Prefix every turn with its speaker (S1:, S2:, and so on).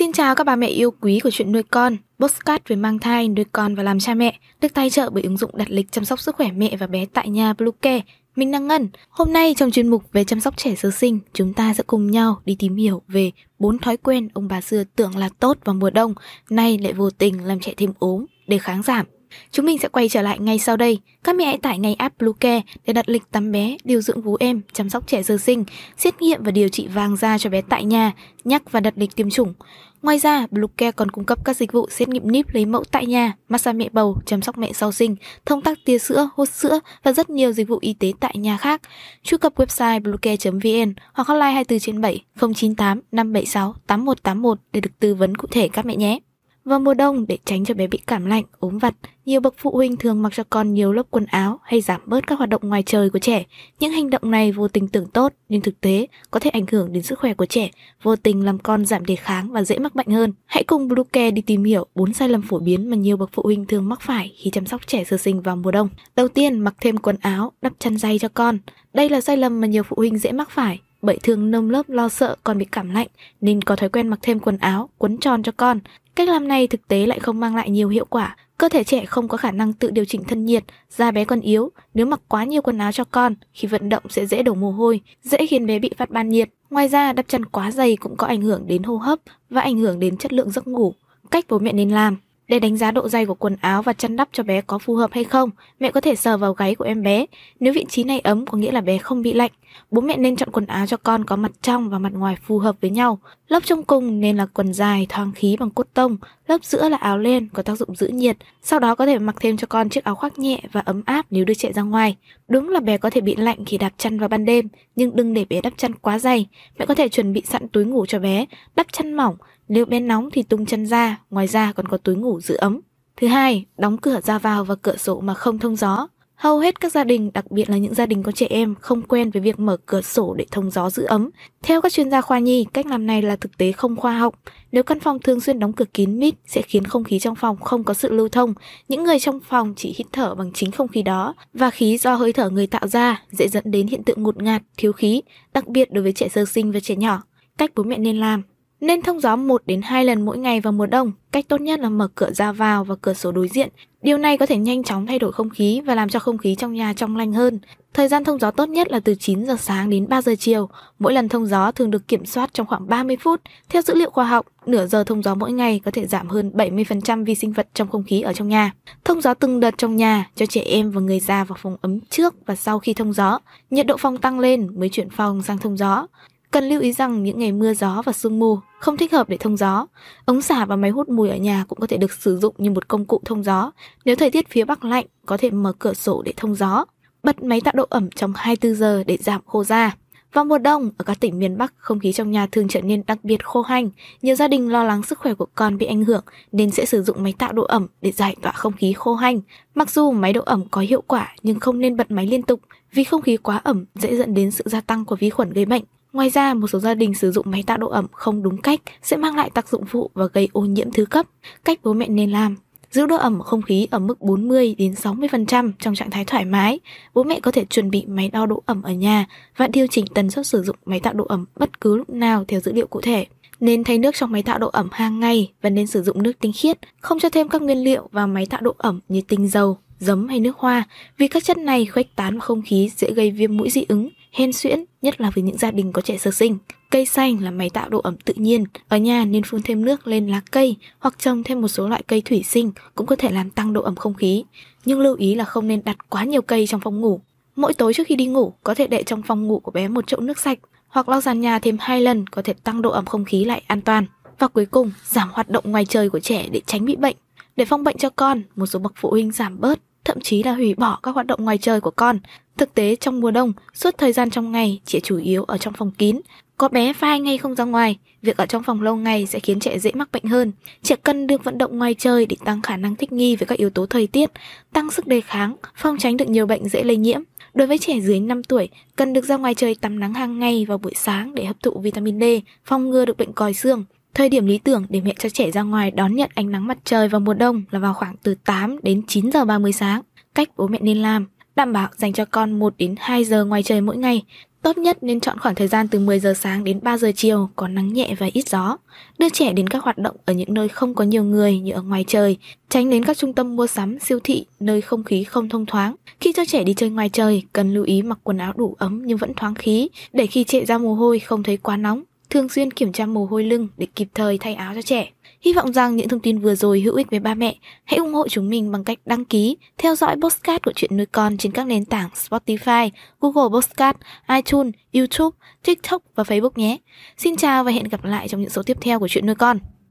S1: Xin chào các bà mẹ yêu quý của chuyện nuôi con. Postcard về mang thai, nuôi con và làm cha mẹ được tài trợ bởi ứng dụng đặt lịch chăm sóc sức khỏe mẹ và bé tại nhà Bluecare. Mình đang Ngân. Hôm nay trong chuyên mục về chăm sóc trẻ sơ sinh, chúng ta sẽ cùng nhau đi tìm hiểu về bốn thói quen ông bà xưa tưởng là tốt vào mùa đông, nay lại vô tình làm trẻ thêm ốm để kháng giảm. Chúng mình sẽ quay trở lại ngay sau đây. Các mẹ hãy tải ngay app Bluecare để đặt lịch tắm bé, điều dưỡng vú em, chăm sóc trẻ sơ sinh, xét nghiệm và điều trị vàng da cho bé tại nhà, nhắc và đặt lịch tiêm chủng. Ngoài ra, Bluecare còn cung cấp các dịch vụ xét nghiệm níp lấy mẫu tại nhà, massage mẹ bầu, chăm sóc mẹ sau sinh, thông tắc tia sữa, hút sữa và rất nhiều dịch vụ y tế tại nhà khác. Truy cập website bluecare.vn hoặc hotline 24 trên 7 098 576 8181 để được tư vấn cụ thể các mẹ nhé. Vào mùa đông để tránh cho bé bị cảm lạnh, ốm vặt, nhiều bậc phụ huynh thường mặc cho con nhiều lớp quần áo hay giảm bớt các hoạt động ngoài trời của trẻ. Những hành động này vô tình tưởng tốt nhưng thực tế có thể ảnh hưởng đến sức khỏe của trẻ, vô tình làm con giảm đề kháng và dễ mắc bệnh hơn. Hãy cùng Bluecare đi tìm hiểu 4 sai lầm phổ biến mà nhiều bậc phụ huynh thường mắc phải khi chăm sóc trẻ sơ sinh vào mùa đông. Đầu tiên, mặc thêm quần áo, đắp chăn dày cho con. Đây là sai lầm mà nhiều phụ huynh dễ mắc phải bởi thường nơm lớp lo sợ con bị cảm lạnh nên có thói quen mặc thêm quần áo, quấn tròn cho con. Cách làm này thực tế lại không mang lại nhiều hiệu quả. Cơ thể trẻ không có khả năng tự điều chỉnh thân nhiệt, da bé còn yếu, nếu mặc quá nhiều quần áo cho con, khi vận động sẽ dễ đổ mồ hôi, dễ khiến bé bị phát ban nhiệt. Ngoài ra, đắp chăn quá dày cũng có ảnh hưởng đến hô hấp và ảnh hưởng đến chất lượng giấc ngủ. Cách bố mẹ nên làm để đánh giá độ dày của quần áo và chăn đắp cho bé có phù hợp hay không, mẹ có thể sờ vào gáy của em bé. Nếu vị trí này ấm có nghĩa là bé không bị lạnh. Bố mẹ nên chọn quần áo cho con có mặt trong và mặt ngoài phù hợp với nhau. Lớp trong cùng nên là quần dài thoáng khí bằng cốt tông, lớp giữa là áo len có tác dụng giữ nhiệt. Sau đó có thể mặc thêm cho con chiếc áo khoác nhẹ và ấm áp nếu đưa trẻ ra ngoài. Đúng là bé có thể bị lạnh khi đạp chăn vào ban đêm, nhưng đừng để bé đắp chăn quá dày. Mẹ có thể chuẩn bị sẵn túi ngủ cho bé, đắp chăn mỏng nếu bé nóng thì tung chân ra, ngoài ra còn có túi ngủ giữ ấm. Thứ hai, đóng cửa ra vào và cửa sổ mà không thông gió. Hầu hết các gia đình, đặc biệt là những gia đình có trẻ em, không quen với việc mở cửa sổ để thông gió giữ ấm. Theo các chuyên gia khoa nhi, cách làm này là thực tế không khoa học. Nếu căn phòng thường xuyên đóng cửa kín mít sẽ khiến không khí trong phòng không có sự lưu thông. Những người trong phòng chỉ hít thở bằng chính không khí đó và khí do hơi thở người tạo ra dễ dẫn đến hiện tượng ngột ngạt, thiếu khí, đặc biệt đối với trẻ sơ sinh và trẻ nhỏ. Cách bố mẹ nên làm nên thông gió 1 đến 2 lần mỗi ngày vào mùa đông. Cách tốt nhất là mở cửa ra vào và cửa sổ đối diện. Điều này có thể nhanh chóng thay đổi không khí và làm cho không khí trong nhà trong lành hơn. Thời gian thông gió tốt nhất là từ 9 giờ sáng đến 3 giờ chiều. Mỗi lần thông gió thường được kiểm soát trong khoảng 30 phút. Theo dữ liệu khoa học, nửa giờ thông gió mỗi ngày có thể giảm hơn 70% vi sinh vật trong không khí ở trong nhà. Thông gió từng đợt trong nhà cho trẻ em và người già vào phòng ấm trước và sau khi thông gió. Nhiệt độ phòng tăng lên mới chuyển phòng sang thông gió. Cần lưu ý rằng những ngày mưa gió và sương mù không thích hợp để thông gió. Ống xả và máy hút mùi ở nhà cũng có thể được sử dụng như một công cụ thông gió. Nếu thời tiết phía Bắc lạnh, có thể mở cửa sổ để thông gió. Bật máy tạo độ ẩm trong 24 giờ để giảm khô da. Vào mùa đông, ở các tỉnh miền Bắc, không khí trong nhà thường trở nên đặc biệt khô hanh. Nhiều gia đình lo lắng sức khỏe của con bị ảnh hưởng nên sẽ sử dụng máy tạo độ ẩm để giải tỏa không khí khô hanh. Mặc dù máy độ ẩm có hiệu quả nhưng không nên bật máy liên tục vì không khí quá ẩm dễ dẫn đến sự gia tăng của vi khuẩn gây bệnh. Ngoài ra, một số gia đình sử dụng máy tạo độ ẩm không đúng cách sẽ mang lại tác dụng phụ và gây ô nhiễm thứ cấp. Cách bố mẹ nên làm Giữ độ ẩm không khí ở mức 40 đến 60% trong trạng thái thoải mái. Bố mẹ có thể chuẩn bị máy đo độ ẩm ở nhà và điều chỉnh tần suất sử dụng máy tạo độ ẩm bất cứ lúc nào theo dữ liệu cụ thể. Nên thay nước trong máy tạo độ ẩm hàng ngày và nên sử dụng nước tinh khiết, không cho thêm các nguyên liệu vào máy tạo độ ẩm như tinh dầu, giấm hay nước hoa vì các chất này khuếch tán vào không khí dễ gây viêm mũi dị ứng, hen suyễn, nhất là với những gia đình có trẻ sơ sinh. Cây xanh là máy tạo độ ẩm tự nhiên, ở nhà nên phun thêm nước lên lá cây hoặc trồng thêm một số loại cây thủy sinh cũng có thể làm tăng độ ẩm không khí. Nhưng lưu ý là không nên đặt quá nhiều cây trong phòng ngủ. Mỗi tối trước khi đi ngủ, có thể để trong phòng ngủ của bé một chậu nước sạch hoặc lau sàn nhà thêm hai lần có thể tăng độ ẩm không khí lại an toàn. Và cuối cùng, giảm hoạt động ngoài trời của trẻ để tránh bị bệnh. Để phòng bệnh cho con, một số bậc phụ huynh giảm bớt thậm chí là hủy bỏ các hoạt động ngoài trời của con. Thực tế trong mùa đông, suốt thời gian trong ngày trẻ chủ yếu ở trong phòng kín. Có bé vài ngày không ra ngoài, việc ở trong phòng lâu ngày sẽ khiến trẻ dễ mắc bệnh hơn. Trẻ cần được vận động ngoài trời để tăng khả năng thích nghi với các yếu tố thời tiết, tăng sức đề kháng, phòng tránh được nhiều bệnh dễ lây nhiễm. Đối với trẻ dưới 5 tuổi, cần được ra ngoài trời tắm nắng hàng ngày vào buổi sáng để hấp thụ vitamin D, phòng ngừa được bệnh còi xương. Thời điểm lý tưởng để mẹ cho trẻ ra ngoài đón nhận ánh nắng mặt trời vào mùa đông là vào khoảng từ 8 đến 9 giờ 30 sáng. Cách bố mẹ nên làm đảm bảo dành cho con 1 đến 2 giờ ngoài trời mỗi ngày. Tốt nhất nên chọn khoảng thời gian từ 10 giờ sáng đến 3 giờ chiều, có nắng nhẹ và ít gió. Đưa trẻ đến các hoạt động ở những nơi không có nhiều người như ở ngoài trời, tránh đến các trung tâm mua sắm, siêu thị, nơi không khí không thông thoáng. Khi cho trẻ đi chơi ngoài trời, cần lưu ý mặc quần áo đủ ấm nhưng vẫn thoáng khí, để khi trẻ ra mồ hôi không thấy quá nóng. Thường xuyên kiểm tra mồ hôi lưng để kịp thời thay áo cho trẻ. Hy vọng rằng những thông tin vừa rồi hữu ích với ba mẹ. Hãy ủng hộ chúng mình bằng cách đăng ký, theo dõi postcard của chuyện nuôi con trên các nền tảng Spotify, Google Postcard, iTunes, YouTube, TikTok và Facebook nhé. Xin chào và hẹn gặp lại trong những số tiếp theo của chuyện nuôi con.